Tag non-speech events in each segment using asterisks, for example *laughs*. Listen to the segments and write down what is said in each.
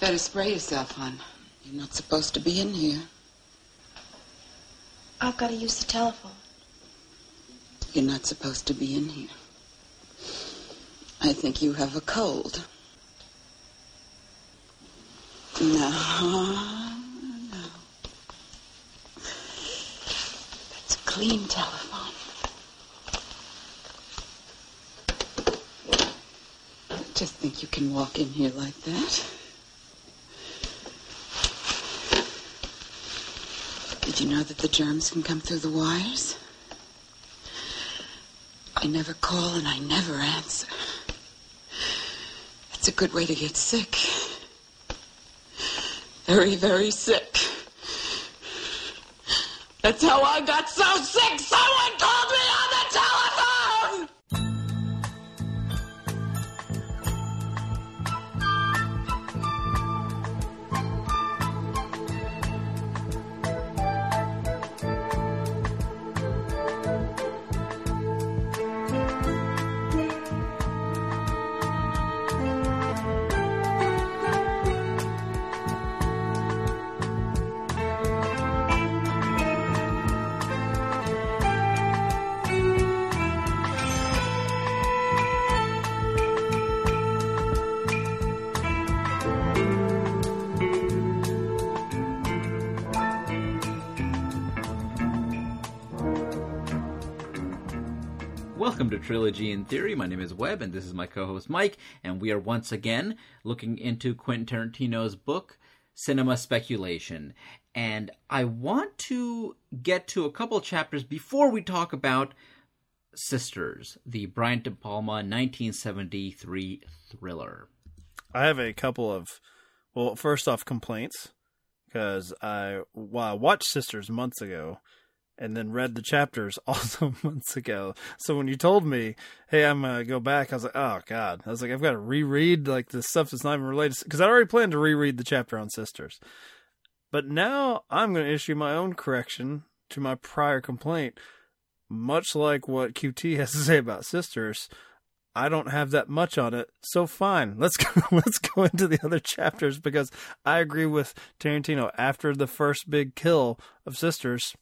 better spray yourself, hon. You're not supposed to be in here. I've got to use the telephone. You're not supposed to be in here. I think you have a cold. No, no. That's a clean telephone. Just think you can walk in here like that. You know that the germs can come through the wires? I never call and I never answer. It's a good way to get sick. Very, very sick. That's how I got so sick. Someone Welcome to Trilogy in Theory. My name is Webb, and this is my co host Mike, and we are once again looking into Quentin Tarantino's book, Cinema Speculation. And I want to get to a couple chapters before we talk about Sisters, the Brian De Palma 1973 thriller. I have a couple of, well, first off, complaints because I, well, I watched Sisters months ago and then read the chapters *laughs* also months ago. So when you told me, hey, I'm to go back, I was like, oh, God. I was like, I've got to reread like the stuff that's not even related because I already planned to reread the chapter on Sisters. But now I'm to issue my own correction to my prior complaint. Much like what QT *laughs* has to say about Sisters, I don't have that much on it. So fine, let's *laughs* go, let's go into the other chapters because I agree with Tarantino. After the first big kill of Sisters,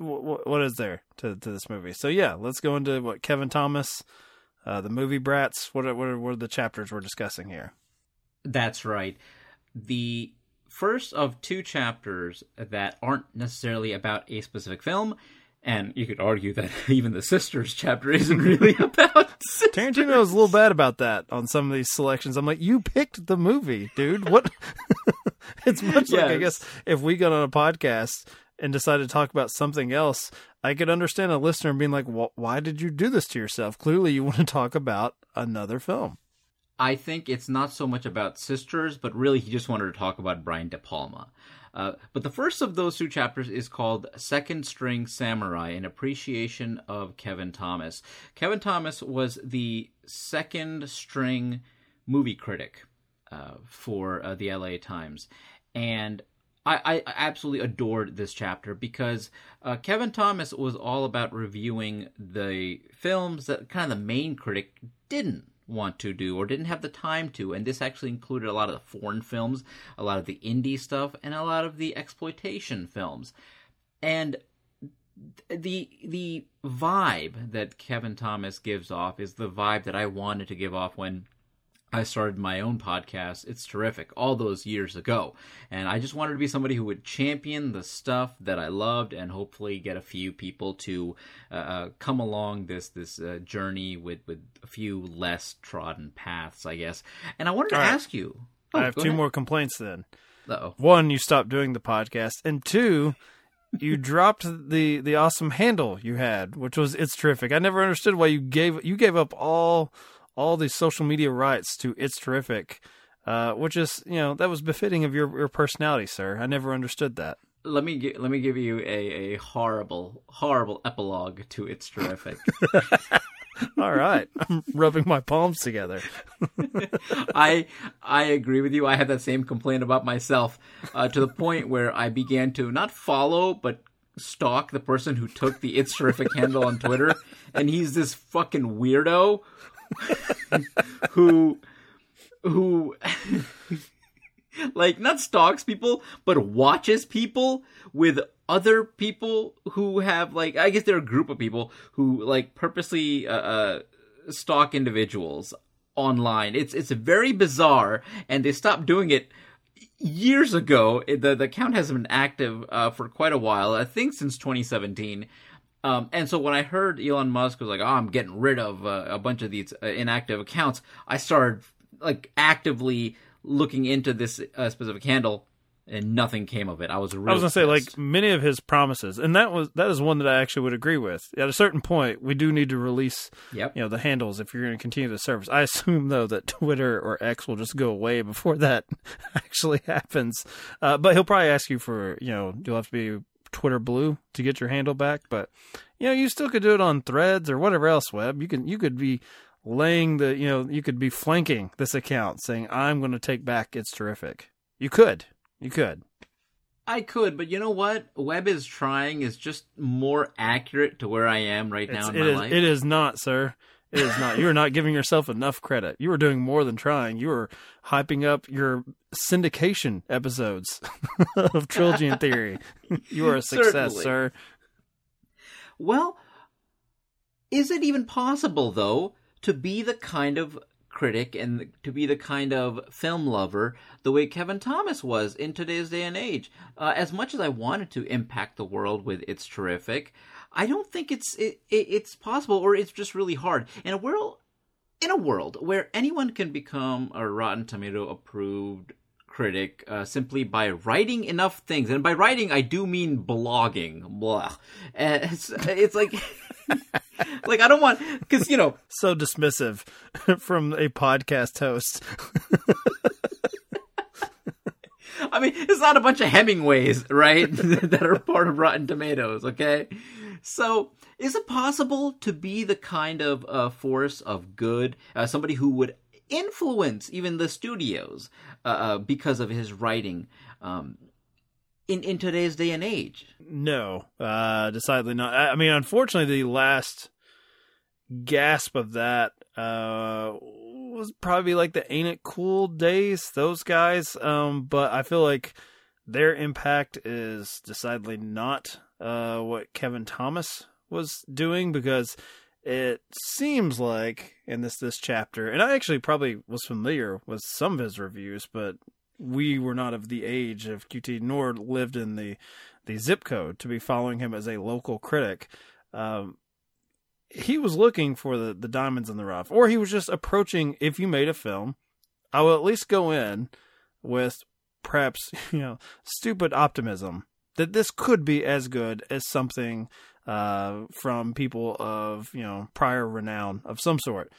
what, what is there to to this movie? So yeah, let's go into what Kevin Thomas, uh, the movie Brats. What are, what are, what are the chapters we're discussing here? That's right. The first of two chapters that aren't necessarily about a specific film. And you could argue that *laughs* even the sisters chapter isn't really *laughs* about sisters. Tarantino was a little bad about that on some of these selections. I'm like, you picked the movie, dude. What? *laughs* it's much like I guess if we got on a podcast and decided to talk about something else, I could understand a listener being like, "Why did you do this to yourself?" Clearly, you *laughs* want to talk about another film. I think it's not so much about sisters, but really he just wanted to talk about Brian De Palma. Uh, but the first of those two chapters is called Second String Samurai An Appreciation of Kevin Thomas. Kevin Thomas was the second string movie critic uh, for uh, the LA Times. And I, I absolutely adored this chapter because uh, Kevin Thomas was all about reviewing the films that kind of the main critic didn't want to do or didn't have the time to. And this actually included a lot of the foreign films, a lot of the indie stuff, and a lot of the exploitation films. And the the vibe that Kevin Thomas gives off is the vibe that I wanted to give off when I started my own podcast. It's terrific all those years ago. And I just wanted to be somebody who would champion the stuff that I loved and hopefully get a few people to uh, uh, come along this this uh, journey with, with a few less trodden paths, I guess. And I wanted to All right. ask you. I have two more complaints then. Oh, One, you stopped doing the podcast, and two, you dropped the the awesome handle you had, which was it's terrific. I never understood why you gave you gave up all all these social media rights to it's terrific, uh, which is you know that was befitting of your your personality, sir. I never understood that. let me let me give you a, a horrible horrible epilogue to it's terrific. *laughs* All right, I'm rubbing my palms together. *laughs* I I agree with you. I had that same complaint about myself uh, to the point where I began to not follow but stalk the person who took the It's Terrific handle on Twitter, and he's this fucking weirdo *laughs* who who *laughs* like not stalks people, but watches people with other people who have like I guess they're a group of people who like purposely uh, uh stalk individuals online. It's it's very bizarre, and they stopped doing it years ago. The the account has been active uh, for quite a while. I think since 2017. Um, and so when I heard Elon Musk was like, "Oh, I'm getting rid of uh, a bunch of these uh, inactive accounts," I started like actively looking into this uh, specific handle and nothing came of it. I was really I was gonna say like many of his promises, and that was that is one that I actually would agree with. At a certain point, we do need to release, yep. you know, the handles if you're going to continue the service. I assume though that Twitter or X will just go away before that *laughs* actually happens. Uh, but he'll probably ask you for, you know, you'll have to be Twitter Blue to get your handle back. But you know, you still could do it on Threads or whatever else Webb. You can you could be laying the you know you could be flanking this account saying I'm going to take back it's terrific. You could. You could. I could, but you know what? Web is trying is just more accurate to where I am right now it's, in my is, life. It is not, sir. It is not. You are not giving yourself enough credit. You are doing more than trying. You are hyping up your syndication episodes *laughs* of Trilogy in Theory. You are a *laughs* success, Certainly. sir. Well, is it even possible though to be the kind of critic and to be the kind of film lover the way Kevin Thomas was in today's day and age. Uh, as much as I wanted to impact the world with It's Terrific, I don't think it's it, it, it's possible or it's just really hard. In a world in a world where anyone can become a Rotten Tomato approved critic uh, simply by writing enough things, and by writing I do mean blogging. Blah. *laughs* It's, it's like. *laughs* *laughs* like I don't want because you know So dismissive *laughs* from a podcast host. I mean, it's not a bunch of Hemingways, right? *laughs* that are part of Rotten Tomatoes, okay? So, is it possible to be the kind of uh, force of good, uh, somebody who would influence even the studios uh, uh, because of his writing um, in in today's day and age? No, uh, decidedly not. I I mean, unfortunately, the last gasp of that uh, was probably like the Ain't It Cool days, those guys. Um, but I feel like their impact is decidedly not uh, what Kevin Thomas was doing because it seems like in this this chapter, and I actually probably was familiar with some of his reviews, but we were not of the age of QT nor lived in the the zip code to be following him as a local critic. Um, he was looking for the, the diamonds in the rough, or he was just approaching. If you made a film, I will at least go in with perhaps *laughs* you know stupid optimism that this could be as good as something uh, from people of you know prior renown of some sort.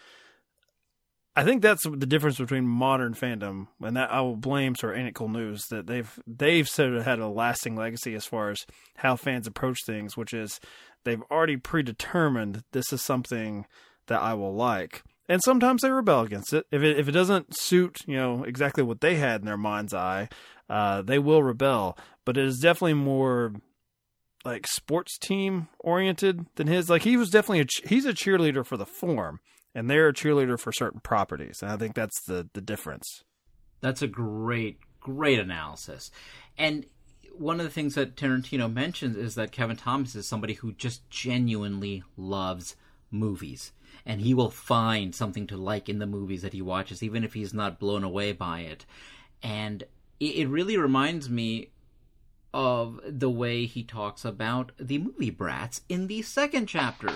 I think that's the difference between modern fandom, and that I will blame sort of It News that they've they've sort of had a lasting legacy as far as how fans approach things, which is they've already predetermined this is something that I will like, and sometimes they rebel against it if it if it doesn't suit you know exactly what they had in their mind's eye, uh, they will rebel. But it is definitely more like sports team oriented than his. Like he was definitely a he's a cheerleader for the form and they're a cheerleader for certain properties. And I think that's the the difference. That's a great, great analysis. And one of the things that Tarantino mentions is that Kevin Thomas is somebody who just genuinely loves movies. And he will find something to like in the movies that he watches, even if he's not blown away by it. And it, it really reminds me of the way he talks about the movie Brats in the second chapter.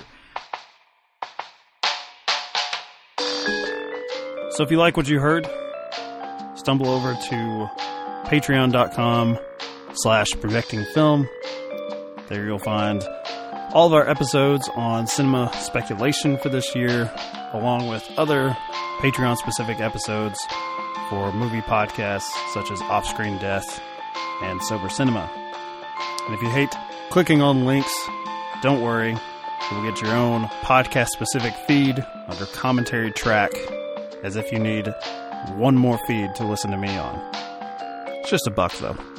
So if you like what you heard, stumble over to patreon.com slash projecting film. There you'll find all of our episodes on cinema speculation for this year, along with other Patreon specific episodes for movie podcasts such as Off Screen Death and Sober Cinema. And if you hate clicking on links, don't worry. You'll get your own podcast specific feed under commentary track as if you need one more feed to listen to me on. It's just a buck though.